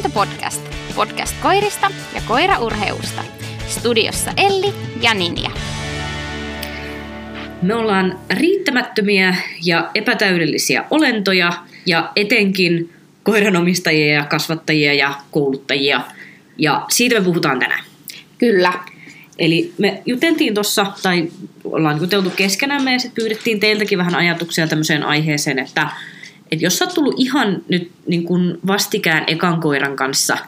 Luontopodcast. Podcast koirista ja koiraurheusta. Studiossa Elli ja Ninja. Me ollaan riittämättömiä ja epätäydellisiä olentoja ja etenkin koiranomistajia ja kasvattajia ja kouluttajia. Ja siitä me puhutaan tänään. Kyllä. Eli me juteltiin tuossa, tai ollaan juteltu keskenämme ja sitten pyydettiin teiltäkin vähän ajatuksia tämmöiseen aiheeseen, että, että jos sä oot tullut ihan nyt niin kuin vastikään ekan koiran kanssa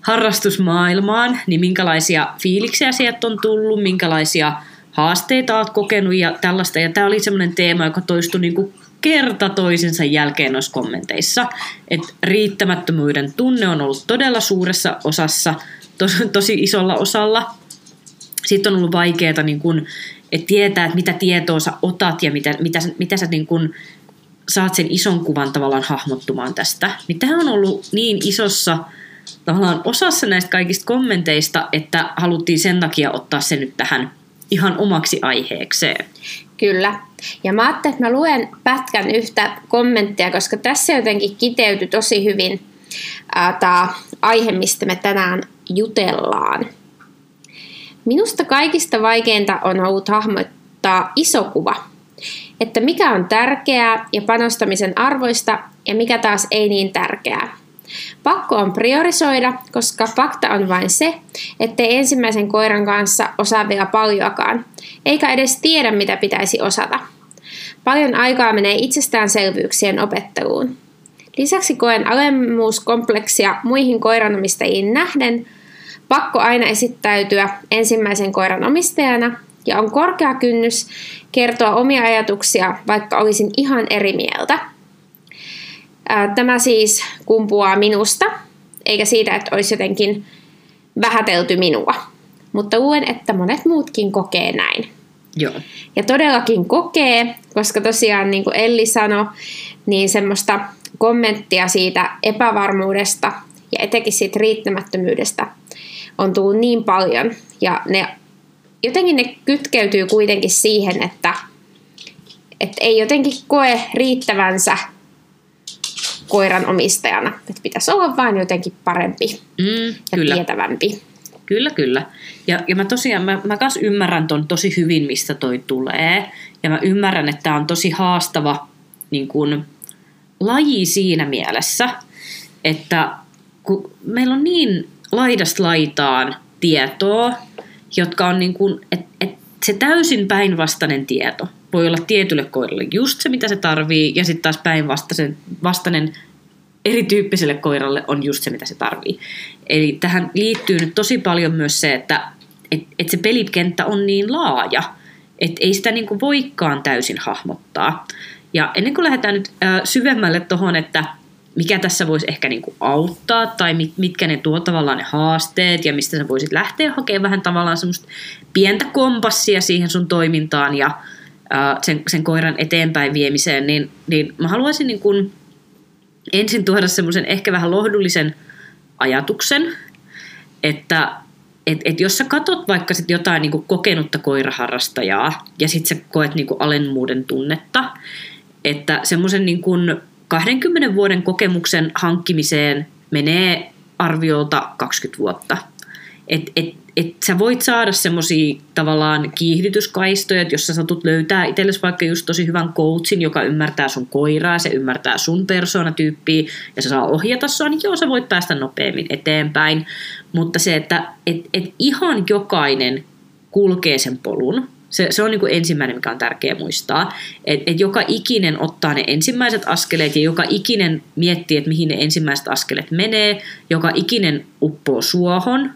harrastusmaailmaan, niin minkälaisia fiiliksiä sieltä on tullut, minkälaisia haasteita oot kokenut ja tällaista. Ja tämä oli semmoinen teema, joka toistui niin kuin kerta toisensa jälkeen noissa kommenteissa, että riittämättömyyden tunne on ollut todella suuressa osassa, tosi, tosi isolla osalla. Sitten on ollut vaikeaa niin kun, että tietää, että mitä tietoa sä otat ja mitä, mitä, mitä sä niin kun saat sen ison kuvan tavallaan hahmottumaan tästä. Niin tämä on ollut niin isossa tavallaan osassa näistä kaikista kommenteista, että haluttiin sen takia ottaa se nyt tähän ihan omaksi aiheekseen. Kyllä. Ja mä ajattelin, että mä luen pätkän yhtä kommenttia, koska tässä jotenkin kiteytyi tosi hyvin tämä aihe, mistä me tänään jutellaan. Minusta kaikista vaikeinta on ollut hahmottaa iso kuva, että mikä on tärkeää ja panostamisen arvoista ja mikä taas ei niin tärkeää. Pakko on priorisoida, koska fakta on vain se, ettei ensimmäisen koiran kanssa osaa vielä paljoakaan, eikä edes tiedä mitä pitäisi osata. Paljon aikaa menee itsestäänselvyyksien opetteluun. Lisäksi koen alemmuuskompleksia muihin koiranomistajiin nähden, pakko aina esittäytyä ensimmäisen koiran omistajana ja on korkea kynnys kertoa omia ajatuksia, vaikka olisin ihan eri mieltä. Tämä siis kumpuaa minusta, eikä siitä, että olisi jotenkin vähätelty minua. Mutta luen, että monet muutkin kokee näin. Joo. Ja todellakin kokee, koska tosiaan niin kuin Elli sanoi, niin semmoista kommenttia siitä epävarmuudesta ja etenkin siitä riittämättömyydestä on tullut niin paljon. Ja ne, jotenkin ne kytkeytyy kuitenkin siihen, että, että ei jotenkin koe riittävänsä koiran omistajana. Että pitäisi olla vain jotenkin parempi mm, ja kyllä. tietävämpi. Kyllä, kyllä. Ja, ja mä tosiaan, mä, mä kans ymmärrän ton tosi hyvin, mistä toi tulee. Ja mä ymmärrän, että tämä on tosi haastava niin kun, laji siinä mielessä, että kun meillä on niin laidasta laitaan tietoa, jotka on niin kuin, et, et se täysin päinvastainen tieto voi olla tietylle koiralle just se, mitä se tarvii, ja sitten taas päinvastainen vastainen erityyppiselle koiralle on just se, mitä se tarvii. Eli tähän liittyy nyt tosi paljon myös se, että et, et se pelikenttä on niin laaja, että ei sitä niinku voikaan täysin hahmottaa. Ja ennen kuin lähdetään nyt äh, syvemmälle tuohon, että mikä tässä voisi ehkä niinku auttaa, tai mit, mitkä ne tuo tavallaan ne haasteet, ja mistä sä voisit lähteä hakemaan vähän tavallaan semmoista pientä kompassia siihen sun toimintaan, ja äh, sen, sen koiran eteenpäin viemiseen, niin, niin mä haluaisin niin kuin ensin tuoda semmoisen ehkä vähän lohdullisen ajatuksen, että et, et jos sä katot vaikka sit jotain niin kuin kokenutta koiraharrastajaa ja sit sä koet niin kuin alenmuuden tunnetta, että semmoisen niin kuin 20 vuoden kokemuksen hankkimiseen menee arviolta 20 vuotta. Et, et, et sä voit saada semmoisia tavallaan kiihdytyskaistoja, että jos sä satut löytää itsellesi vaikka just tosi hyvän coachin, joka ymmärtää sun koiraa, se ymmärtää sun persoonatyyppiä ja se saa ohjata sua, niin joo, sä voit päästä nopeammin eteenpäin. Mutta se, että et, et ihan jokainen kulkee sen polun, se, se on niin kuin ensimmäinen, mikä on tärkeää muistaa. Että et joka ikinen ottaa ne ensimmäiset askeleet ja joka ikinen miettii, että mihin ne ensimmäiset askeleet menee. Joka ikinen uppoo suohon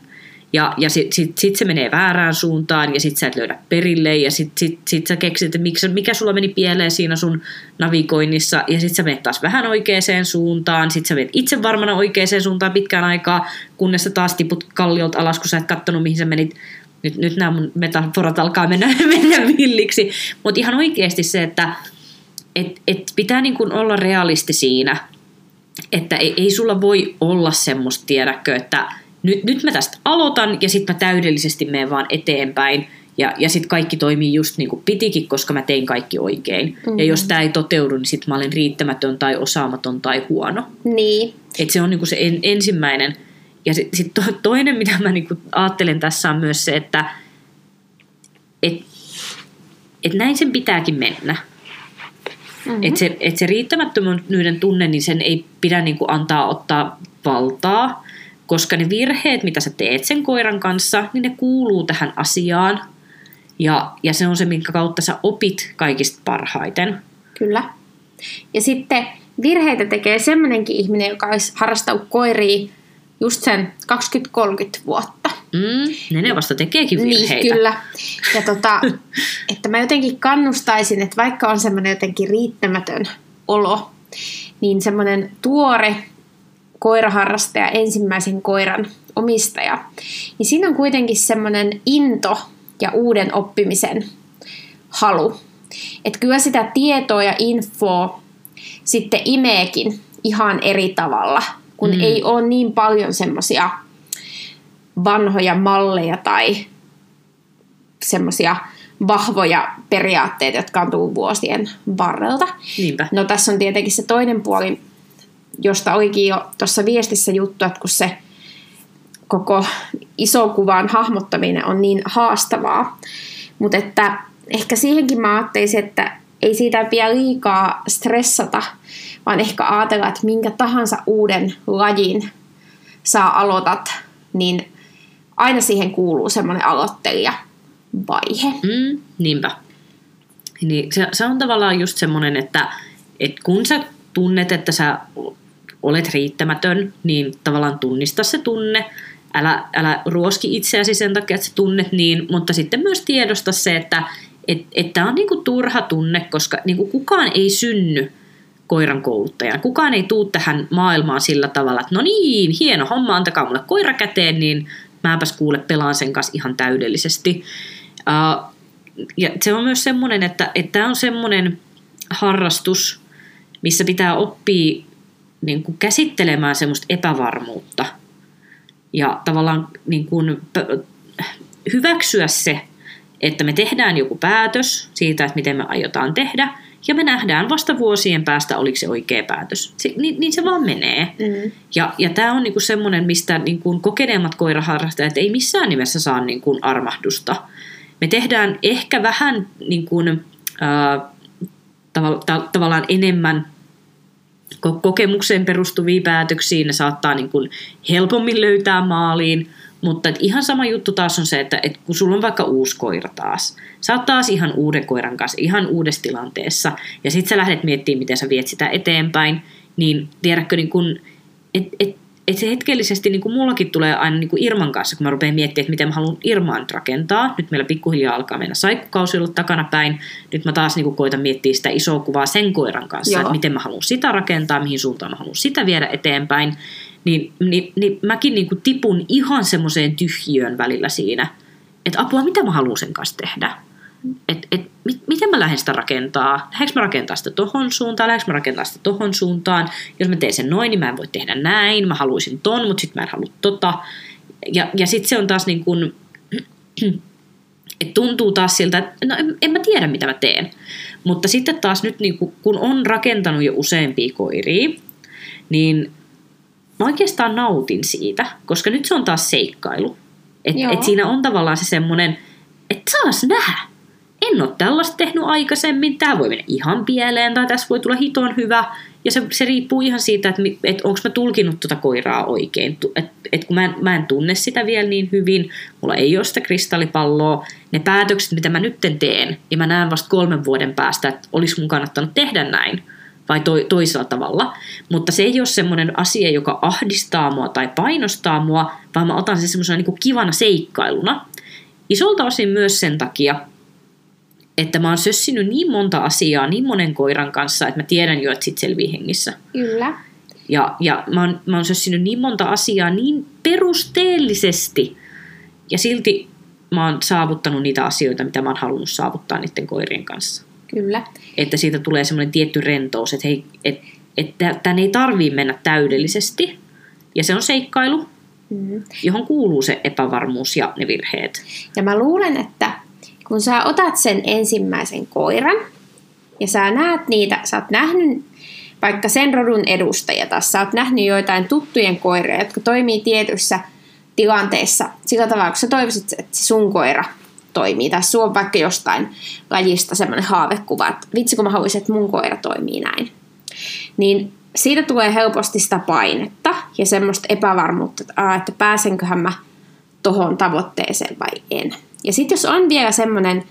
ja, ja sitten sit, sit se menee väärään suuntaan ja sitten sä et löydä perille ja sitten sit, sit sä keksit, että mikä, mikä sulla meni pieleen siinä sun navigoinnissa ja sitten sä menet taas vähän oikeaan suuntaan, sitten sä menet itse varmana oikeaan suuntaan pitkään aikaa, kunnes sä taas tiput kalliolta alas, kun sä et kattonut mihin sä menit. Nyt, nyt nämä mun metaforat alkaa mennä, mennä villiksi, mutta ihan oikeasti se, että et, et pitää niin kuin olla realisti siinä, että ei, ei sulla voi olla semmoista, tiedäkö, että nyt, nyt mä tästä aloitan ja sitten mä täydellisesti menen vaan eteenpäin Ja, ja sitten kaikki toimii just niin kuin pitikin, koska mä tein kaikki oikein. Mm-hmm. Ja jos tämä ei toteudu, niin sitten mä olen riittämätön tai osaamaton tai huono. Niin. Et se on niin kuin se en, ensimmäinen. Ja sitten sit to, toinen, mitä mä niin kuin ajattelen tässä on myös se, että et, et näin sen pitääkin mennä. Mm-hmm. Että se, et se riittämättömyyden tunne, niin sen ei pidä niin kuin antaa ottaa valtaa, koska ne virheet, mitä sä teet sen koiran kanssa, niin ne kuuluu tähän asiaan. Ja, ja se on se, minkä kautta sä opit kaikista parhaiten. Kyllä. Ja sitten virheitä tekee semmoinenkin ihminen, joka olisi harrastanut koiria just sen 20-30 vuotta. Mm, ne, ne vasta tekeekin Niin, virheitä. kyllä. Ja tota, että mä jotenkin kannustaisin, että vaikka on semmoinen jotenkin riittämätön olo, niin semmoinen tuore koiraharrastaja, ensimmäisen koiran omistaja, niin siinä on kuitenkin semmoinen into ja uuden oppimisen halu. Että kyllä sitä tietoa ja infoa sitten imeekin ihan eri tavalla, kun Mm. ei ole niin paljon semmoisia vanhoja malleja tai semmoisia vahvoja periaatteita, jotka on tullut vuosien varrelta. Niinpä. No tässä on tietenkin se toinen puoli, josta olikin jo tuossa viestissä juttu, että kun se koko iso kuvan hahmottaminen on niin haastavaa. Mutta että ehkä siihenkin mä ajattelisin, että ei siitä pidä liikaa stressata, vaan ehkä ajatella, että minkä tahansa uuden lajin sä aloitat, niin aina siihen kuuluu semmoinen aloittelijavaihe. Mm, niinpä. Niin se, se on tavallaan just semmoinen, että, että kun sä tunnet, että sä olet riittämätön, niin tavallaan tunnista se tunne. Älä, älä ruoski itseäsi sen takia, että sä tunnet niin, mutta sitten myös tiedosta se, että et, et tämä on niinku turha tunne, koska niinku kukaan ei synny koiran kouluttajan. Kukaan ei tuu tähän maailmaan sillä tavalla, että no niin, hieno homma, antakaa mulle koira käteen, niin mäpäs kuule pelaan sen kanssa ihan täydellisesti. Uh, ja se on myös semmoinen, että tämä on semmoinen harrastus, missä pitää oppia niin kuin käsittelemään semmoista epävarmuutta ja tavallaan niin kuin, hyväksyä se, että me tehdään joku päätös siitä, että miten me aiotaan tehdä, ja me nähdään vasta vuosien päästä, oliko se oikea päätös. Se, niin, niin se vaan menee. Mm. Ja, ja tämä on niinku semmoinen, mistä niinku kokeneemmat koiraharrastajat ei missään nimessä saa niinku armahdusta. Me tehdään ehkä vähän niinku, ää, tav- ta- tavallaan enemmän ko- kokemukseen perustuvia päätöksiä, ne saattaa niinku helpommin löytää maaliin, mutta et ihan sama juttu taas on se, että et kun sulla on vaikka uusi koira taas, sä oot taas ihan uuden koiran kanssa, ihan uudessa tilanteessa, ja sit sä lähdet miettimään, miten sä viet sitä eteenpäin, niin tiedätkö, niin kun, et, et, et se hetkellisesti, niin kuin mullakin tulee aina niin kuin Irman kanssa, kun mä rupean miettimään, että miten mä haluan Irmaa nyt rakentaa. Nyt meillä pikkuhiljaa alkaa mennä saikkukausi olla takana päin. Nyt mä taas niin kuin koitan miettiä sitä isoa kuvaa sen koiran kanssa, Joo. että miten mä haluan sitä rakentaa, mihin suuntaan mä haluan sitä viedä eteenpäin. Niin, niin, niin mäkin niin kuin tipun ihan semmoiseen tyhjiöön välillä siinä, että apua, mitä mä haluan sen kanssa tehdä. Et, et, mit, miten mä lähden sitä rakentaa? Lähdenkö mä rakentaa sitä tohon suuntaan? Lähdenkö mä rakentaa sitä tohon suuntaan? Jos mä teen sen noin, niin mä en voi tehdä näin. Mä haluaisin ton, mutta sitten mä en halua tota. Ja, ja sitten se on taas niin kuin, että tuntuu taas siltä, että no en, en mä tiedä mitä mä teen. Mutta sitten taas nyt niin kun on rakentanut jo useampia koiria, niin mä oikeastaan nautin siitä, koska nyt se on taas seikkailu. Et, Joo. et siinä on tavallaan se semmoinen, että saas nähdä. En ole tällaista tehnyt aikaisemmin, tämä voi mennä ihan pieleen tai tässä voi tulla hiton hyvä. Ja se, se riippuu ihan siitä, että et onko mä tulkinut tuota koiraa oikein. Että et kun mä en, mä en tunne sitä vielä niin hyvin, mulla ei ole sitä kristallipalloa, ne päätökset, mitä mä nyt teen, niin mä näen vasta kolmen vuoden päästä, että olisi mun kannattanut tehdä näin vai to, toisella tavalla. Mutta se ei ole semmoinen asia, joka ahdistaa mua tai painostaa mua, vaan mä otan sen semmoisena niin kivana seikkailuna. Isolta osin myös sen takia, että mä oon sössinyt niin monta asiaa niin monen koiran kanssa, että mä tiedän jo, että sit selvii hengissä. Kyllä. Ja, ja mä, oon, mä oon sössinyt niin monta asiaa niin perusteellisesti, ja silti mä oon saavuttanut niitä asioita, mitä mä oon halunnut saavuttaa niiden koirien kanssa. Kyllä. Että siitä tulee semmoinen tietty rentous, että hei, et, että tämän ei tarvii mennä täydellisesti. Ja se on seikkailu, Mm. johon kuuluu se epävarmuus ja ne virheet. Ja mä luulen, että kun sä otat sen ensimmäisen koiran ja sä näet niitä, sä oot nähnyt vaikka sen rodun edustajia tai sä oot nähnyt joitain tuttujen koiria, jotka toimii tietyissä tilanteissa sillä tavalla, kun sä toivoisit, että sun koira toimii, tai sulla on vaikka jostain lajista semmoinen haavekuva, että vitsi kun mä haluaisin, että mun koira toimii näin. Niin siitä tulee helposti sitä painetta ja semmoista epävarmuutta, että, aa, että pääsenköhän mä tohon tavoitteeseen vai en. Ja sitten jos on vielä semmoinen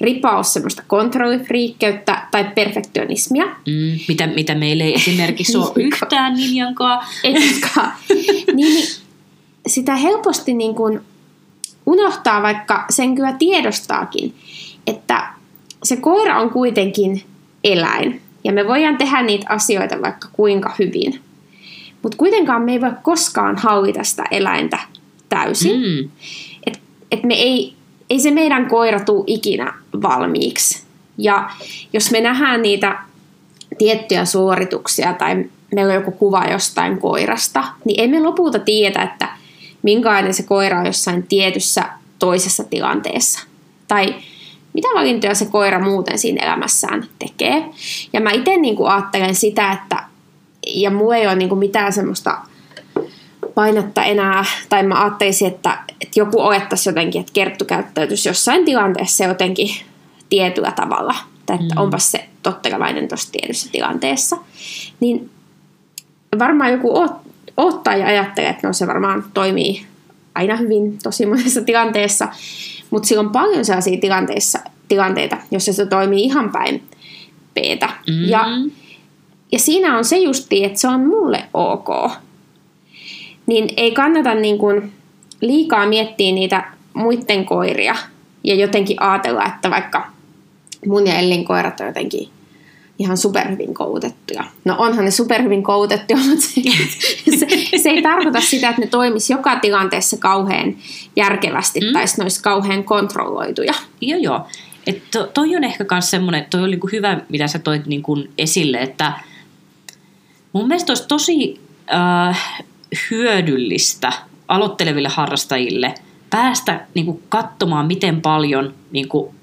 ripaus semmoista kontrollifriikkeyttä tai perfektionismia. Mm, mitä, mitä meillä ei esimerkiksi ole yhtään Ninjankaan. Eikä. niin, niin sitä helposti niin kuin unohtaa, vaikka sen kyllä tiedostaakin, että se koira on kuitenkin eläin. Ja me voidaan tehdä niitä asioita vaikka kuinka hyvin. Mutta kuitenkaan me ei voi koskaan hallita sitä eläintä täysin. Mm. Et, et me ei, ei se meidän koira tule ikinä valmiiksi. Ja jos me nähdään niitä tiettyjä suorituksia tai meillä on joku kuva jostain koirasta, niin emme lopulta tiedä, että minkälainen se koira on jossain tietyssä toisessa tilanteessa. Tai mitä valintoja se koira muuten siinä elämässään tekee. Ja mä itse niin ajattelen sitä, että ja mulla ei ole niin kuin mitään semmoista painetta enää, tai mä ajattelisin, että, että joku olettaisi jotenkin, että Kerttu käyttäytyisi jossain tilanteessa jotenkin tietyllä tavalla, tai että mm. onpas se tottelevainen tuossa tietyssä tilanteessa, niin varmaan joku ottaa ja ajattelee, että no se varmaan toimii aina hyvin tosi monessa tilanteessa, mutta sillä on paljon sellaisia tilanteissa, tilanteita, joissa se toimii ihan päin peetä. Mm-hmm. Ja, ja siinä on se justi, että se on mulle ok. Niin ei kannata niin kuin liikaa miettiä niitä muiden koiria ja jotenkin ajatella, että vaikka mun ja Ellin koirat on jotenkin ihan superhyvin koulutettuja. No onhan ne superhyvin koulutettuja, mutta se, se, se ei tarkoita sitä, että ne toimis joka tilanteessa kauhean järkevästi mm. tai ne olisi kauhean kontrolloituja. Joo, joo. Et to, toi on ehkä myös semmoinen, toi oli niinku hyvä, mitä sä toit niinku esille, että mun mielestä olisi tosi äh, hyödyllistä aloitteleville harrastajille päästä niinku katsomaan, miten paljon niinku,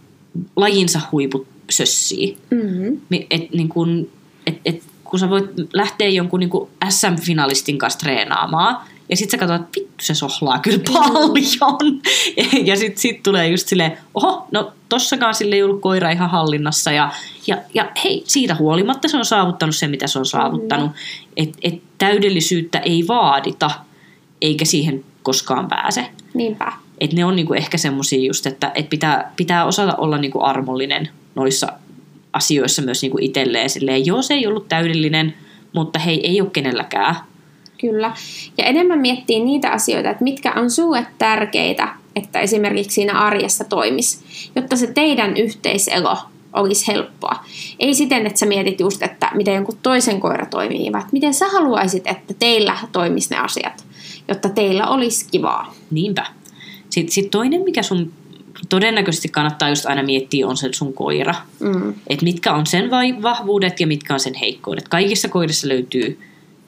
lajinsa huiput sössii. Mm-hmm. Et, niin kun, et, et, kun sä voit lähteä jonkun niin SM-finalistin kanssa treenaamaan, ja sit sä katsot, että vittu se sohlaa kyllä paljon. Ja sit, sit tulee just silleen, oho, no tossakaan sille ei ollut koira ihan hallinnassa. Ja, ja, ja hei, siitä huolimatta se on saavuttanut se, mitä se on saavuttanut. Mm. Että et täydellisyyttä ei vaadita, eikä siihen koskaan pääse. Niinpä. Et ne on niinku ehkä semmoisia just, että et pitää, pitää osata olla niinku armollinen noissa asioissa myös niin kuin itselleen. Silleen, joo, se ei ollut täydellinen, mutta hei, ei ole kenelläkään. Kyllä. Ja enemmän miettii niitä asioita, että mitkä on sulle tärkeitä, että esimerkiksi siinä arjessa toimisi, jotta se teidän yhteiselo olisi helppoa. Ei siten, että sä mietit just, että miten jonkun toisen koira toimii, vaan miten sä haluaisit, että teillä toimisi ne asiat, jotta teillä olisi kivaa. Niinpä. Sitten sit toinen, mikä sun todennäköisesti kannattaa just aina miettiä, on se sun koira. Mm. Että mitkä on sen vahvuudet ja mitkä on sen heikkoudet. Kaikissa koirissa löytyy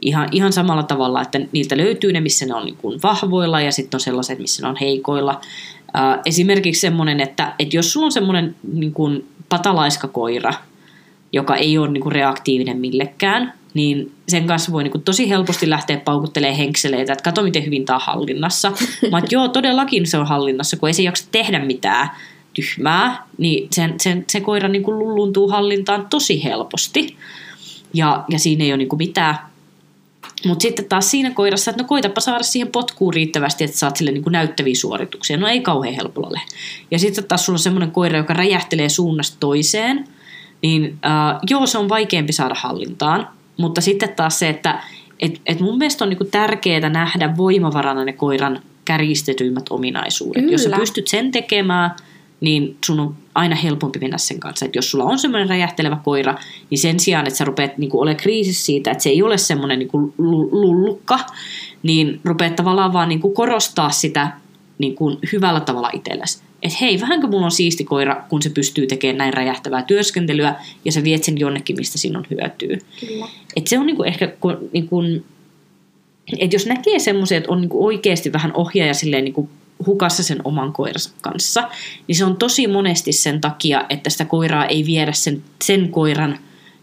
ihan, ihan samalla tavalla, että niiltä löytyy ne, missä ne on niin kuin vahvoilla ja sitten on sellaiset, missä ne on heikoilla. Äh, esimerkiksi semmoinen, että, että jos sulla on semmoinen niin kuin patalaiska koira, joka ei ole niin kuin reaktiivinen millekään, niin sen kanssa voi niin tosi helposti lähteä paukuttelemaan henkseleitä, että kato miten hyvin tämä on hallinnassa. Mä joo, todellakin se on hallinnassa, kun ei se jaksa tehdä mitään tyhmää, niin sen, sen, se koira niin kuin lulluntuu hallintaan tosi helposti. Ja, ja siinä ei ole niin mitään. Mutta sitten taas siinä koirassa, että no koitapa saada siihen potkuun riittävästi, että saat sille niin kuin näyttäviä suorituksia. No ei kauhean helpolla ole. Ja sitten taas sulla on semmoinen koira, joka räjähtelee suunnasta toiseen, niin äh, joo, se on vaikeampi saada hallintaan. Mutta sitten taas se, että et, et mun mielestä on niinku tärkeää nähdä voimavarana ne koiran kärjistetyimmät ominaisuudet. Kyllä. Jos sä pystyt sen tekemään, niin sun on aina helpompi mennä sen kanssa. Et jos sulla on semmoinen räjähtelevä koira, niin sen sijaan, että sä rupeat niinku ole kriisissä siitä, että se ei ole semmoinen niinku lullukka, niin rupeat tavallaan vaan niinku korostaa sitä niinku hyvällä tavalla itsellesi että hei, vähänkö mulla on siisti koira, kun se pystyy tekemään näin räjähtävää työskentelyä ja sä viet sen jonnekin, mistä siinä on hyötyä. Kyllä. Et se on niinku ehkä, kun, niinku, että jos näkee semmoisia, että on niinku oikeasti vähän ohjaaja silleen niinku hukassa sen oman koiransa kanssa, niin se on tosi monesti sen takia, että sitä koiraa ei viedä sen, sen koiran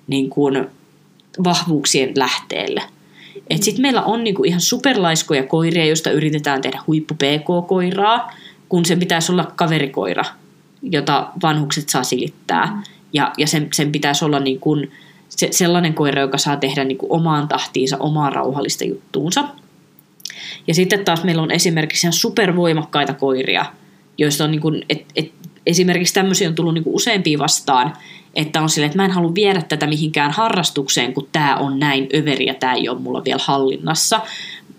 niin kuin, vahvuuksien lähteelle. Et sit meillä on niinku ihan superlaiskoja koiria, joista yritetään tehdä huippu PK-koiraa, kun sen pitäisi olla kaverikoira, jota vanhukset saa silittää. Mm. Ja, ja sen, sen pitäisi olla niin kuin se, sellainen koira, joka saa tehdä niin kuin omaan tahtiinsa, omaa rauhallista juttuunsa. Ja sitten taas meillä on esimerkiksi ihan supervoimakkaita koiria, joista on niin kuin, et, et, esimerkiksi tämmöisiä on tullut niin kuin useampia vastaan, että on silleen, että mä en halua viedä tätä mihinkään harrastukseen, kun tämä on näin överi ja tämä ei ole mulla vielä hallinnassa.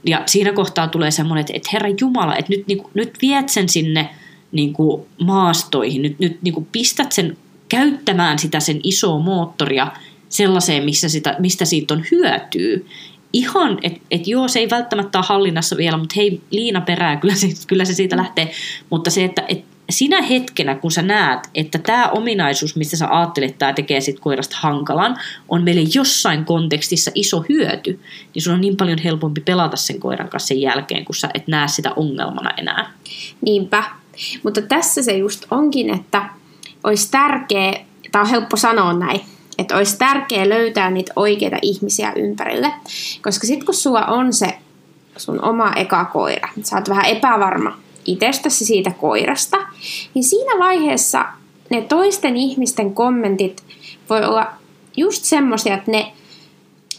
Ja siinä kohtaa tulee semmoinen, että, että herra Jumala, että nyt, niin kuin, nyt viet sen sinne niin kuin maastoihin, nyt, nyt niin kuin pistät sen käyttämään sitä sen isoa moottoria sellaiseen, missä sitä, mistä siitä on hyötyä. Ihan, että et joo, se ei välttämättä ole hallinnassa vielä, mutta hei, liina perää, kyllä se, kyllä se siitä lähtee. Mutta se, että et sinä hetkenä, kun sä näet, että tämä ominaisuus, mistä sä ajattelet, että tämä tekee sit koirasta hankalan, on meille jossain kontekstissa iso hyöty, niin sun on niin paljon helpompi pelata sen koiran kanssa sen jälkeen, kun sä et näe sitä ongelmana enää. Niinpä. Mutta tässä se just onkin, että olisi tärkeä, tai on helppo sanoa näin, että olisi tärkeää löytää niitä oikeita ihmisiä ympärille. Koska sitten kun sulla on se sun oma eka koira, sä oot vähän epävarma itsestäsi siitä koirasta, niin siinä vaiheessa ne toisten ihmisten kommentit voi olla just semmoisia, että ne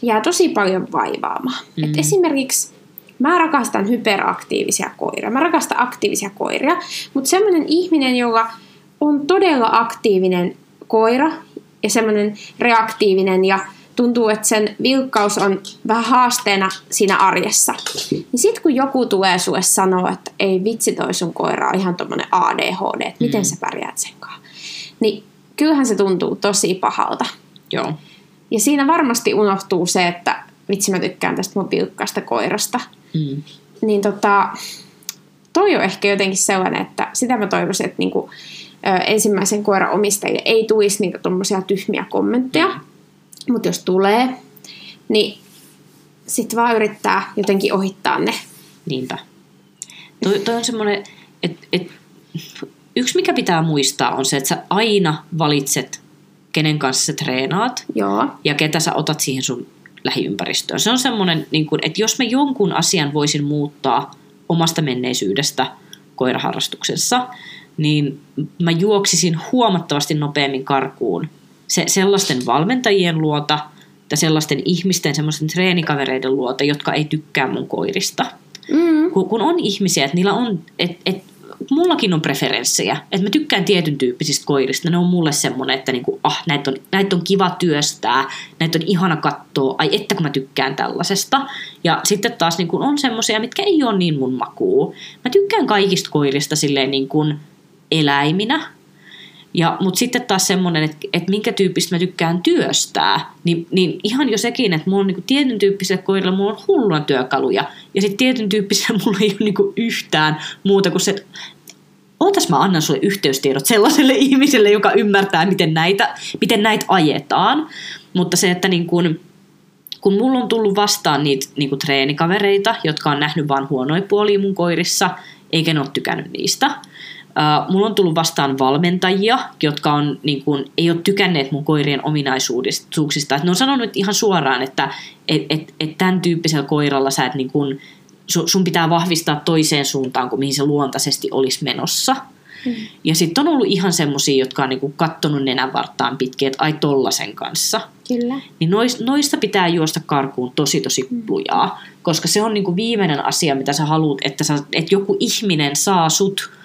jää tosi paljon vaivaamaan. Mm. Et esimerkiksi mä rakastan hyperaktiivisia koiria, mä rakastan aktiivisia koiria, mutta semmoinen ihminen, joka on todella aktiivinen koira ja semmoinen reaktiivinen ja tuntuu, että sen vilkkaus on vähän haasteena siinä arjessa. Niin sitten kun joku tulee sulle sanoa, että ei vitsi toi sun koira on ihan tommonen ADHD, että miten mm. sä pärjäät sen kanssa. Niin kyllähän se tuntuu tosi pahalta. Joo. Ja siinä varmasti unohtuu se, että vitsi mä tykkään tästä mun vilkkaasta koirasta. Mm. Niin tota, toi on ehkä jotenkin sellainen, että sitä mä toivoisin, että niinku, ö, ensimmäisen koiran omistajille ei tulisi niitä tuommoisia tyhmiä kommentteja. Mm. Mutta jos tulee, niin sitten vaan yrittää jotenkin ohittaa ne. Niinpä. Toi, toi on semmoinen, että et, yksi mikä pitää muistaa on se, että sä aina valitset, kenen kanssa sä treenaat Joo. ja ketä sä otat siihen sun lähiympäristöön. Se on semmoinen, niin kuin, että jos mä jonkun asian voisin muuttaa omasta menneisyydestä koiraharrastuksessa, niin mä juoksisin huomattavasti nopeammin karkuun se, sellaisten valmentajien luota tai sellaisten ihmisten, semmoisten treenikavereiden luota, jotka ei tykkää mun koirista. Mm. Kun, kun on ihmisiä, että niillä on, että et, mullakin on preferenssejä, että mä tykkään tietyn tyyppisistä koirista, ne on mulle semmoinen, että niinku, ah, näitä on, näitä on kiva työstää, näitä on ihana katsoa, ai että kun mä tykkään tällaisesta. Ja sitten taas niinku, on semmoisia, mitkä ei ole niin mun makuu. Mä tykkään kaikista koirista silleen niin kuin eläiminä, ja, mutta sitten taas semmoinen, että, että minkä tyyppistä mä tykkään työstää, niin, niin ihan jo sekin, että mulla on niin tietyn tyyppiselle koirille mulla on hullun työkaluja, ja sitten tietyn tyyppiselle mulla ei ole niin yhtään muuta kuin se, ootas mä annan sulle yhteystiedot sellaiselle ihmiselle, joka ymmärtää, miten näitä, miten näitä ajetaan. Mutta se, että niin kun, kun mulla on tullut vastaan niitä niin treenikavereita, jotka on nähnyt vain huonoja puolia mun koirissa, eikä ne ole tykännyt niistä, Uh, mulla on tullut vastaan valmentajia, jotka on, niin kun, ei ole tykänneet mun koirien ominaisuuksista. Et ne on sanonut ihan suoraan, että et, et, et tämän tyyppisellä koiralla sä et, niin kun, sun pitää vahvistaa toiseen suuntaan kuin mihin se luontaisesti olisi menossa. Mm. Ja sitten on ollut ihan semmoisia, jotka on niinku kattonut nenän vartaan pitkin, että ai tollasen kanssa. Kyllä. Niin noista, noista pitää juosta karkuun tosi tosi mm. lujaa, koska se on niinku viimeinen asia, mitä sä haluat, että, sä, että joku ihminen saa sut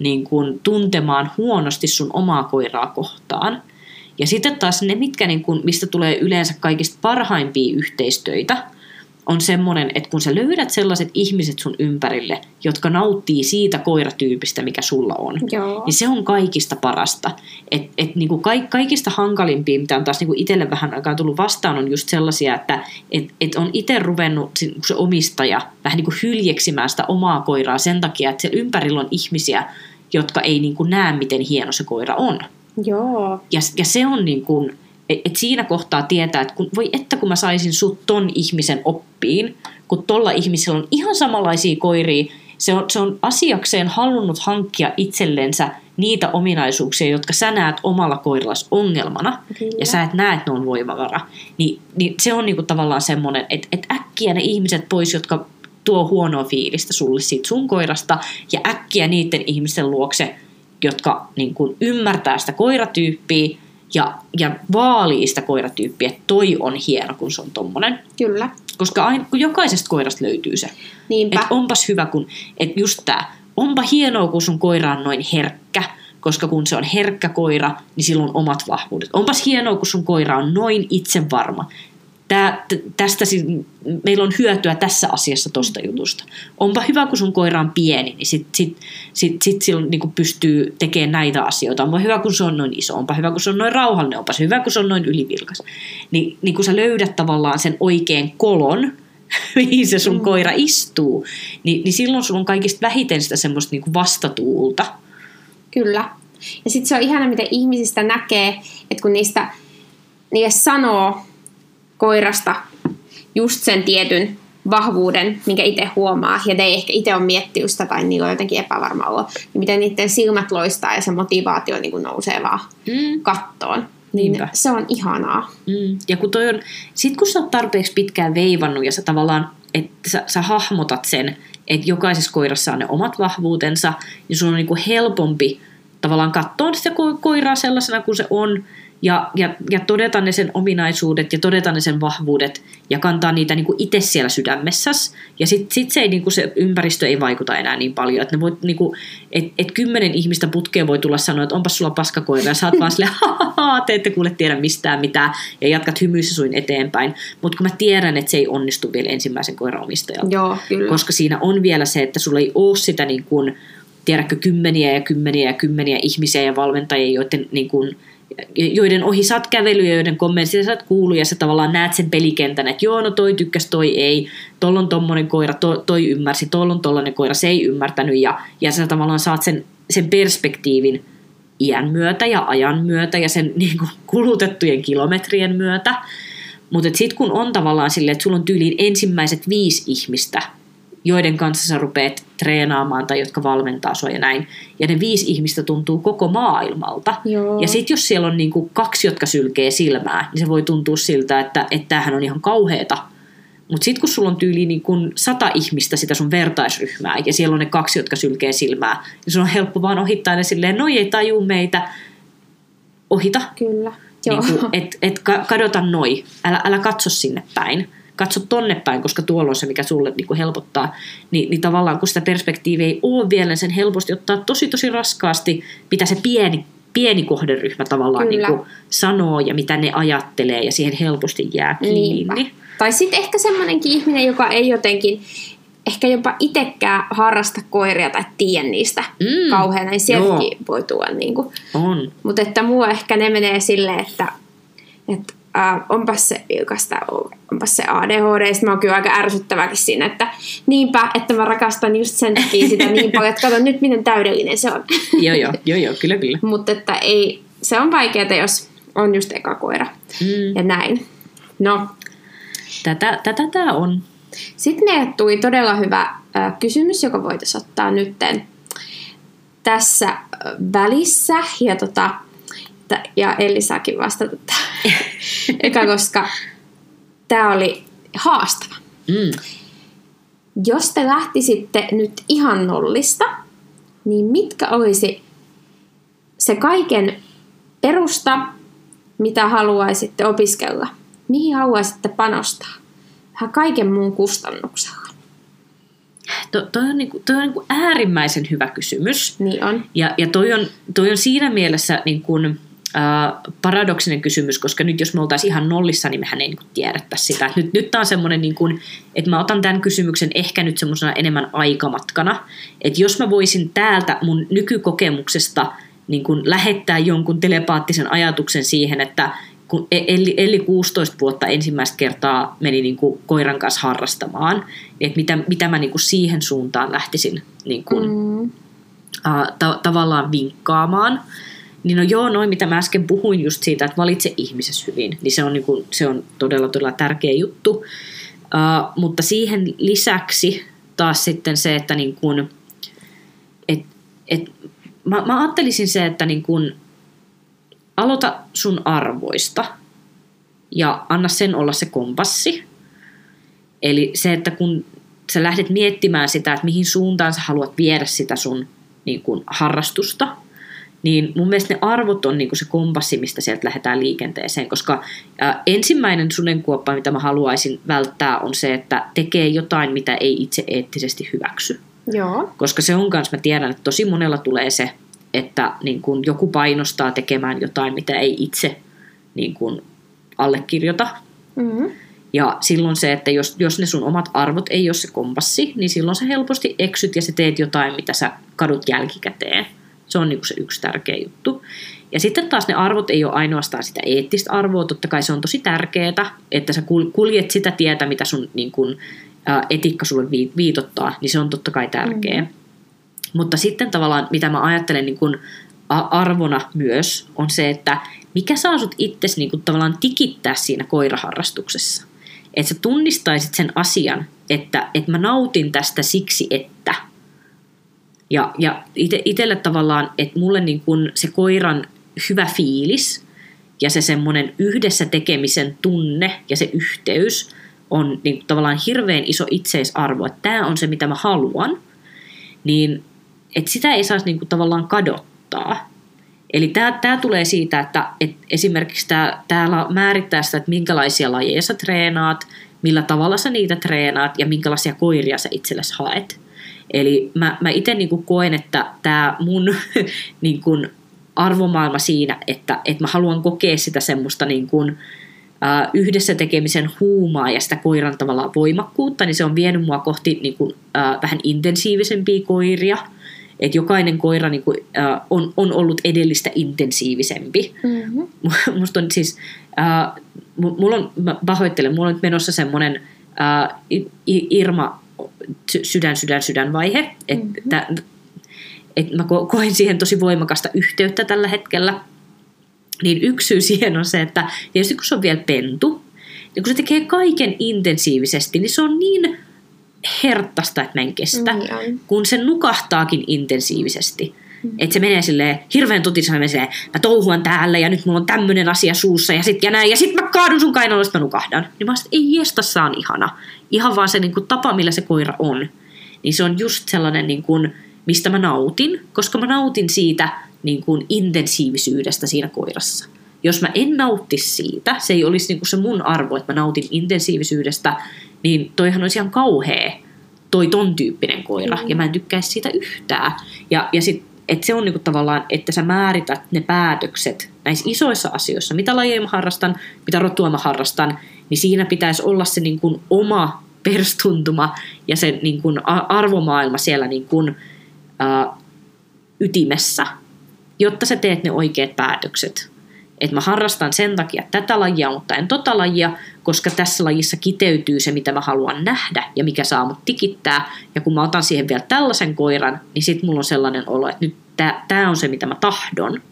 niin kuin tuntemaan huonosti sun omaa koiraa kohtaan. Ja sitten taas ne, mitkä, niin kuin, mistä tulee yleensä kaikista parhaimpia yhteistöitä, on semmoinen, että kun sä löydät sellaiset ihmiset sun ympärille, jotka nauttii siitä koiratyypistä, mikä sulla on, Joo. niin se on kaikista parasta. Et, et niinku kaikista hankalimpia, mitä on taas niinku itselle vähän aikaa tullut vastaan, on just sellaisia, että et, et on itse ruvennut se omistaja vähän niinku hyljeksimään sitä omaa koiraa sen takia, että se ympärillä on ihmisiä, jotka ei niin kuin näe, miten hieno se koira on. Joo. Ja, ja se on niin kuin, että et siinä kohtaa tietää, että kun, voi että kun mä saisin sut ton ihmisen oppiin, kun tolla ihmisellä on ihan samanlaisia koiria, se on, se on asiakseen halunnut hankkia itsellensä niitä ominaisuuksia, jotka sä näet omalla koirallasi ongelmana, Kyllä. ja sä et näe, että ne on voimavara. Niin, niin se on niinku tavallaan semmoinen, että, että äkkiä ne ihmiset pois, jotka tuo huonoa fiilistä sulle siitä sun koirasta, ja äkkiä niiden ihmisten luokse, jotka niin kuin ymmärtää sitä koiratyyppiä ja, ja vaalii sitä koiratyyppiä, että toi on hieno, kun se on tommonen. Kyllä. Koska aina, kun jokaisesta koirasta löytyy se. Niinpä. Että onpas hyvä, kun, että just tää, onpa hienoa, kun sun koira on noin herkkä, koska kun se on herkkä koira, niin sillä on omat vahvuudet. Onpas hienoa, kun sun koira on noin itsevarma. Tää, tästä meillä on hyötyä tässä asiassa tosta jutusta. Onpa hyvä, kun sun koira on pieni, niin sit, sit, sit, sit silloin niin pystyy tekemään näitä asioita. Onpa hyvä, kun se on noin iso. Onpa hyvä, kun se on noin rauhallinen. Onpa hyvä, kun se on noin ylivilkas. Niin, niin kun sä löydät tavallaan sen oikean kolon, mihin se sun mm. koira istuu, niin, niin silloin sulla on kaikista vähiten sitä semmoista niin vastatuulta. Kyllä. Ja sitten se on ihana, miten ihmisistä näkee, että kun niistä niille sanoo koirasta just sen tietyn vahvuuden, minkä itse huomaa, ja ne ei ehkä itse ole miettinyt sitä tai niillä on jotenkin epävarma olo, niin miten niiden silmät loistaa ja se motivaatio niin kuin nousee vaan Mm. kattoon. Niin Niinpä. se on ihanaa. Mm. Ja kun toi on, sit kun sä oot tarpeeksi pitkään veivannut ja sä tavallaan, että sä, sä hahmotat sen, että jokaisessa koirassa on ne omat vahvuutensa, niin sun on niinku helpompi tavallaan katsoa sitä ko- koiraa sellaisena kuin se on, ja, ja, ja todeta ne sen ominaisuudet ja todeta ne sen vahvuudet ja kantaa niitä niinku itse siellä sydämessäs. Ja sitten sit se, ei, niinku se ympäristö ei vaikuta enää niin paljon. Että voit, niinku, et, et kymmenen ihmistä putkeen voi tulla sanoa, että onpas sulla paskakoira ja sä oot vaan silleen, "Hahaha, te ette kuule tiedä mistään mitään ja jatkat hymyissä suin eteenpäin. Mutta kun mä tiedän, että se ei onnistu vielä ensimmäisen koiran omistajalta. Joo, kyllä. Koska siinä on vielä se, että sulla ei ole sitä niin kuin, tiedätkö, kymmeniä ja kymmeniä ja kymmeniä ihmisiä ja valmentajia, joiden, niin kuin, joiden ohi saat kävelyä ja joiden kommentteja saat kuulua ja sä tavallaan näet sen pelikentän, että joo, no toi tykkäs, toi ei, tolla on tommonen koira, to, toi ymmärsi, tolla on tollanen koira, se ei ymmärtänyt ja, ja sä tavallaan saat sen, sen perspektiivin iän myötä ja ajan myötä ja sen niin kuin, kulutettujen kilometrien myötä. Mutta sitten kun on tavallaan silleen, että sulla on tyyliin ensimmäiset viisi ihmistä, joiden kanssa sä rupeat treenaamaan tai jotka valmentaa sua ja näin. Ja ne viisi ihmistä tuntuu koko maailmalta. Joo. Ja sitten jos siellä on niinku kaksi, jotka sylkee silmää, niin se voi tuntua siltä, että että tämähän on ihan kauheeta. Mutta sitten kun sulla on tyyli niin kun sata ihmistä sitä sun vertaisryhmää ja siellä on ne kaksi, jotka sylkee silmää, niin sun on helppo vaan ohittaa ne silleen, noi ei tajuu meitä, ohita. Kyllä. Joo. Niin kuin, et, et ka- kadota noi, älä, älä katso sinne päin. Katso tonne päin, koska tuolla on se, mikä sulle niin kuin helpottaa. Ni, niin tavallaan, kun sitä perspektiiviä ei ole vielä, niin sen helposti ottaa tosi tosi raskaasti, mitä se pieni, pieni kohderyhmä tavallaan Kyllä. niin kuin sanoo ja mitä ne ajattelee, ja siihen helposti jää Niinpä. kiinni. Tai sitten ehkä semmoinenkin ihminen, joka ei jotenkin ehkä jopa itsekään harrasta koiria tai tiedä niistä Mm, kauhean, niin sieltäkin voi tulla. Niin kuin. On. Mutta että mua ehkä ne menee silleen, että, että äh, onpas se vilkasta, onpas se ADHD, sitten mä oon kyllä aika ärsyttäväkin siinä, että niinpä, että mä rakastan just sen takia sitä niin paljon, että kato nyt miten täydellinen se on. joo, joo, joo, joo, kyllä, kyllä. Mutta että ei, se on vaikeaa, jos on just eka koira Mm. ja näin. No, Tätä, tätä tämä on. Sitten meille tuli todella hyvä ö, kysymys, joka voitaisiin ottaa nytten tässä ö, välissä. Ja, tota, t- ja Elli saakin vastata tähän. Eka, koska tämä oli haastava. Mm. Jos te lähtisitte nyt ihan nollista, niin mitkä olisi se kaiken perusta, mitä haluaisitte opiskella? Mihin haluaisitte panostaa? Vähän kaiken muun kustannuksella. To, toi on, niinku, toi on niinku äärimmäisen hyvä kysymys. Niin on. Ja, ja toi, on, toi on siinä mielessä niin paradoksinen kysymys, koska nyt jos me oltaisiin ihan nollissa, niin mehän ei niin tiedettäisi sitä. Et nyt, nyt tämä on semmoinen, niin kuin, että mä otan tämän kysymyksen ehkä nyt semmoisena enemmän aikamatkana. Että jos mä voisin täältä mun nykykokemuksesta niin kuin lähettää jonkun telepaattisen ajatuksen siihen, että kun Elli, Elli 16 vuotta ensimmäistä kertaa meni niin kuin koiran kanssa harrastamaan, niin että mitä, mitä mä niin kuin siihen suuntaan lähtisin niin kuin, Mm. äh, ta- tavallaan vinkkaamaan. Niin no joo, noin mitä mä äsken puhuin just siitä, että valitse ihmisessä hyvin, niin se on, niin kuin, se on todella todella tärkeä juttu. Uh, mutta siihen lisäksi taas sitten se, että niin kun, et, et, mä, mä ajattelisin se, että niin kun, aloita sun arvoista ja anna sen olla se kompassi. Eli se, että kun sä lähdet miettimään sitä, että mihin suuntaan sä haluat viedä sitä sun niin kun, harrastusta, niin mun mielestä ne arvot on niin se kompassi, mistä sieltä lähdetään liikenteeseen, koska ää, ensimmäinen sunenkuoppa, mitä mä haluaisin välttää, on se, että tekee jotain, mitä ei itse eettisesti hyväksy. Joo. Koska se on kanssa, mä tiedän, että tosi monella tulee se, että niin kun joku painostaa tekemään jotain, mitä ei itse niin kun allekirjoita. Mm-hmm. Ja silloin se, että jos, jos ne sun omat arvot ei ole se kompassi, niin silloin sä helposti eksyt ja sä teet jotain, mitä sä kadut jälkikäteen. Se on niin se yksi tärkeä juttu. Ja sitten taas ne arvot ei ole ainoastaan sitä eettistä arvoa, totta kai se on tosi tärkeää, että sä kuljet sitä tietä, mitä sun niin kun, ä, etiikka sulle viitottaa, niin se on totta kai tärkeä. Mm. Mutta sitten tavallaan, mitä mä ajattelen niin kun arvona myös, on se, että mikä saa sut itsesi niin kun, tavallaan tikittää siinä koiraharrastuksessa. Että sä tunnistaisit sen asian, että, että mä nautin tästä siksi, että – ja, ja ite, itselle tavallaan, että mulle niin kun se koiran hyvä fiilis ja se semmoinen yhdessä tekemisen tunne ja se yhteys on niin tavallaan hirveän iso itseisarvo, että tämä on se, mitä mä haluan, niin että sitä ei saisi niin tavallaan kadottaa. Eli tämä, tämä tulee siitä, että, että esimerkiksi tämä, täällä määrittää sitä, että minkälaisia lajeja sä treenaat, millä tavalla sä niitä treenaat ja minkälaisia koiria sä itsellesi haet. Eli mä, mä itse niin koen, että tämä mun niin kuin arvomaailma siinä, että, että mä haluan kokea sitä semmoista niin kuin, ä, yhdessä tekemisen huumaa ja sitä koiran tavallaan voimakkuutta, niin se on vienyt mua kohti niin kuin, ä, vähän intensiivisempiä koiria. Että jokainen koira niin kuin, ä, on, on ollut edellistä intensiivisempi. Mm-hmm. Musta on siis, ä, mulla on, mä pahoittelen, mulla on nyt menossa semmoinen Irma sydän, sydän, sydän vaihe. Että mm-hmm. et mä koen siihen tosi voimakasta yhteyttä tällä hetkellä. Niin yksi syy siihen on se, että tietysti kun se on vielä pentu, niin kun se tekee kaiken intensiivisesti, niin se on niin herttasta, että mä en kestä. Mm, kun se nukahtaakin intensiivisesti. Mm. Että se menee silleen hirveän totisena, mä, silleen, mä touhuan täällä ja nyt mulla on tämmöinen asia suussa ja sit ja näin. Ja sit mä kaadun sun kainalosta, mä nukahdan. Niin mä sanoin, ei jesta, on ihana. Ihan vaan se niin kuin, tapa, millä se koira on. Niin se on just sellainen, niin kuin, mistä mä nautin, koska mä nautin siitä niin kuin, intensiivisyydestä siinä koirassa. Jos mä en nauttisi siitä, se ei olisi niin kuin se mun arvo, että mä nautin intensiivisyydestä, niin toihan olisi ihan kauhea toi ton tyyppinen koira, mm. ja mä en tykkäisi siitä yhtään. Ja, ja sitten että se on niinku tavallaan, että sä määrität ne päätökset näissä isoissa asioissa, mitä lajeja mä harrastan, mitä rotua mä harrastan, niin siinä pitäisi olla se niinku oma perstuntuma ja se niinku arvomaailma siellä niinku, ä, ytimessä, jotta sä teet ne oikeat päätökset. Että mä harrastan sen takia tätä lajia, mutta en tota lajia, koska tässä lajissa kiteytyy se, mitä mä haluan nähdä ja mikä saa mut tikittää. Ja kun mä otan siihen vielä tällaisen koiran, niin sit mulla on sellainen olo, että nyt tämä on se, mitä mä tahdon.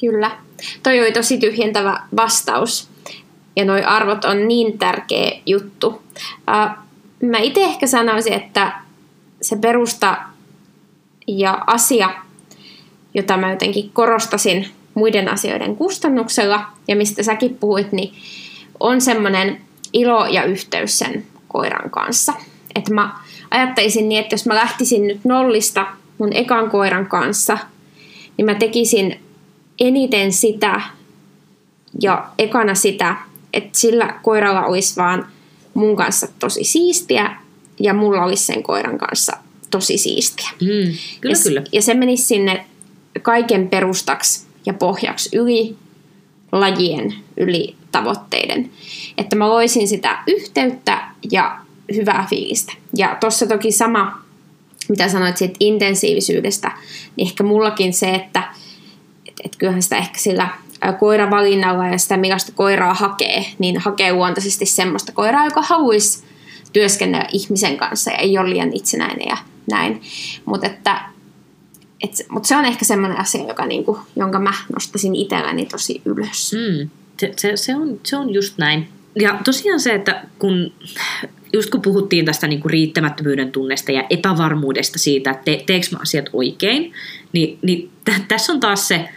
Kyllä. Toi oli tosi tyhjentävä vastaus. Ja noi arvot on niin tärkeä juttu. Uh, mä itse ehkä sanoisin, että se perusta ja asia, jota mä jotenkin korostasin muiden asioiden kustannuksella, ja mistä säkin puhuit, niin on semmoinen ilo ja yhteys sen koiran kanssa. Että mä ajattelisin niin, että jos mä lähtisin nyt nollista mun ekan koiran kanssa, niin mä tekisin eniten sitä ja ekana sitä, että sillä koiralla olisi vaan mun kanssa tosi siistiä ja mulla olisi sen koiran kanssa tosi siistiä. Mm, kyllä, ja, kyllä. ja se menisi sinne kaiken perustaksi ja pohjaksi yli lajien, yli tavoitteiden. Että mä loisin sitä yhteyttä ja hyvää fiilistä. Ja tuossa toki sama, mitä sanoit siitä intensiivisyydestä, niin ehkä mullakin se, että et, et kyllähän sitä ehkä sillä koiravalinnalla ja sitä millaista koiraa hakee, niin hakee luontaisesti semmoista koiraa, joka haluaisi työskennellä ihmisen kanssa ja ei ole liian itsenäinen ja näin. Mutta että et, mut se on ehkä semmoinen asia, joka niinku, jonka mä nostasin itselläni tosi ylös. Mm, se, se, se, on, se on just näin. Ja tosiaan se, että kun just kun puhuttiin tästä niin kuin riittämättömyyden tunnesta ja epävarmuudesta siitä, että te, teekö mä asiat oikein, niin, niin t- tässä on taas se,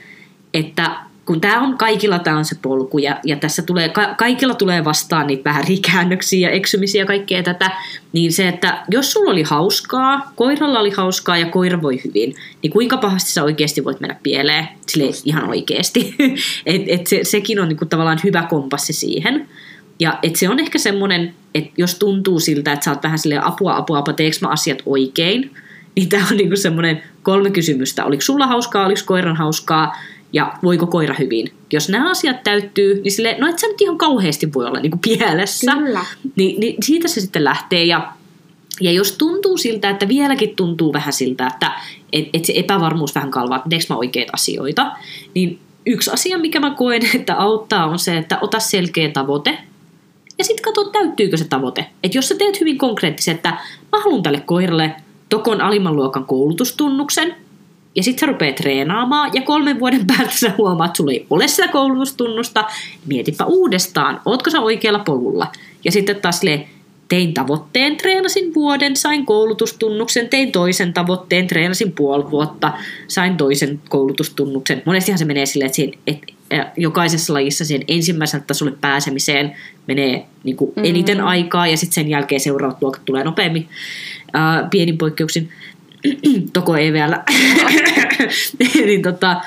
että kun tämä on kaikilla tämä on se polku ja, ja tässä tulee, ka, kaikilla tulee vastaan niitä väärikäännöksiä ja eksymisiä ja kaikkea tätä, niin se, että jos sulla oli hauskaa, koiralla oli hauskaa ja koira voi hyvin, niin kuinka pahasti sä oikeasti voit mennä pieleen, sille ihan oikeasti. et, et se, sekin on niinku tavallaan hyvä kompassi siihen. Ja et se on ehkä semmoinen, että jos tuntuu siltä, että sä oot vähän silleen apua, apua, apua, teekö mä asiat oikein, niin tämä on niinku semmoinen kolme kysymystä. Oliko sulla hauskaa, oliko koiran hauskaa, ja voiko koira hyvin. Jos nämä asiat täyttyy, niin sille, no et sä nyt ihan kauheasti voi olla niin kuin pielessä. Kyllä. Niin, niin siitä se sitten lähtee ja ja jos tuntuu siltä, että vieläkin tuntuu vähän siltä, että et, et se epävarmuus vähän kalvaa, että mä oikeita asioita, niin yksi asia, mikä mä koen, että auttaa, on se, että ota selkeä tavoite. Ja sitten katso, täyttyykö se tavoite. Että jos sä teet hyvin konkreettisen, että mä haluan tälle koiralle tokon alimman luokan koulutustunnuksen, ja sitten sä rupeat treenaamaan, ja kolmen vuoden päästä sä huomaat, että sulla ei ole sitä koulutustunnusta, mietipä uudestaan, ootko sä oikealla polulla. Ja sitten taas silleen, tein tavoitteen, treenasin vuoden, sain koulutustunnuksen, tein toisen tavoitteen, treenasin puoli vuotta, sain toisen koulutustunnuksen. Monestihan se menee silleen, että, siihen, että jokaisessa lajissa sen ensimmäiselle tasolle pääsemiseen menee niin kuin mm-hmm. eniten aikaa ja sitten sen jälkeen seuraavat luokat tulee nopeammin äh, pienin poikkeuksin. Toko ei vielä. niin, tota,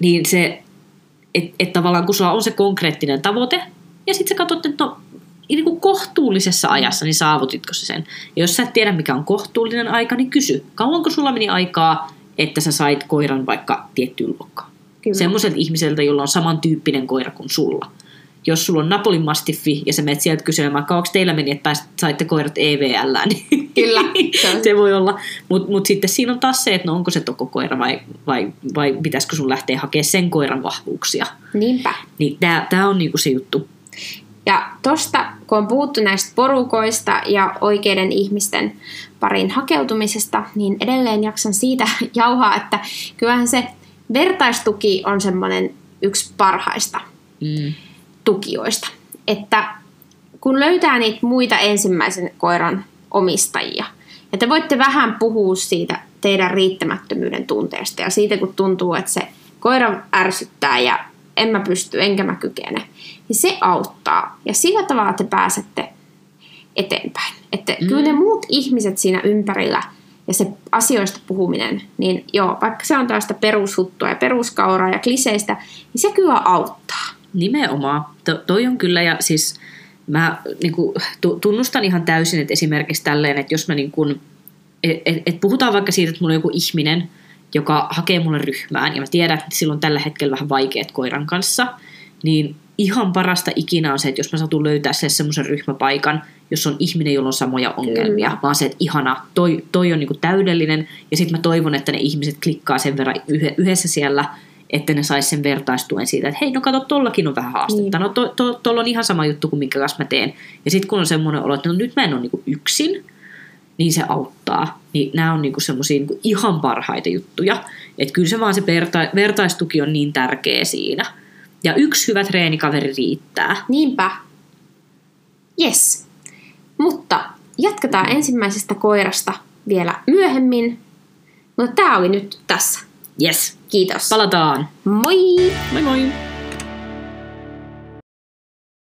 niin se, että et tavallaan kun sulla on se konkreettinen tavoite, ja sitten sä katsot, että no, niin kuin kohtuullisessa ajassa, niin saavutitko se sen. Ja jos sä et tiedä, mikä on kohtuullinen aika, niin kysy, kauanko sulla meni aikaa, että sä sait koiran vaikka tiettyyn luokkaan. Semmoiselta ihmiseltä, jolla on samantyyppinen koira kuin sulla jos sulla on Napolin Mastiffi ja sä menet sieltä kyselemään, kauanko teillä meni, että pääsit, saitte koirat EVL, niin Kyllä. Se, se voi olla. Mutta mut sitten siinä on taas se, että no onko se toko koira vai, vai, vai pitäisikö sun lähteä hakemaan sen koiran vahvuuksia. Niinpä. Niin tää on niinku se juttu. Ja tosta, kun on puhuttu näistä porukoista ja oikeiden ihmisten parin hakeutumisesta, niin edelleen jaksan siitä jauhaa, että kyllähän se vertaistuki on semmoinen yksi parhaista. Mm tukijoista. Että kun löytää niitä muita ensimmäisen koiran omistajia, ja te voitte vähän puhua siitä teidän riittämättömyyden tunteesta ja siitä, kun tuntuu, että se koira ärsyttää ja en mä pysty, enkä mä kykene, niin se auttaa. Ja sillä tavalla te pääsette eteenpäin. Että mm. kyllä ne muut ihmiset siinä ympärillä ja se asioista puhuminen, niin joo, vaikka se on tällaista perushuttua ja peruskauraa ja kliseistä, niin se kyllä auttaa. Nimenomaan. To, toi on kyllä, ja siis mä niin kuin, tunnustan ihan täysin, että esimerkiksi tälleen, että jos mä niin kuin, et, et, et puhutaan vaikka siitä, että mulla on joku ihminen, joka hakee mulle ryhmään, ja mä tiedän, että silloin tällä hetkellä vähän vaikeat koiran kanssa, niin ihan parasta ikinä on se, että jos mä satun löytää se semmoisen ryhmäpaikan, jos on ihminen, jolla on samoja ongelmia, Kyllä. vaan se, että ihana, toi, toi on niinku täydellinen, ja sitten mä toivon, että ne ihmiset klikkaa sen verran yhdessä siellä, että ne sais sen vertaistuen siitä, että hei, no kato, tollakin on vähän haastetta. Niin. No to, to, tolla on ihan sama juttu kuin minkä kanssa mä teen. Ja sitten kun on semmoinen olo, että no nyt mä en ole niinku yksin, niin se auttaa. Niin nämä on niinku semmoisia niinku ihan parhaita juttuja. Että kyllä se vaan se verta, vertaistuki on niin tärkeä siinä. Ja yksi hyvä treenikaveri riittää. Niinpä. Yes. Mutta jatketaan ensimmäisestä koirasta vielä myöhemmin. Mutta tämä oli nyt tässä. Yes. Kiitos. Palataan. Moi! Moi moi!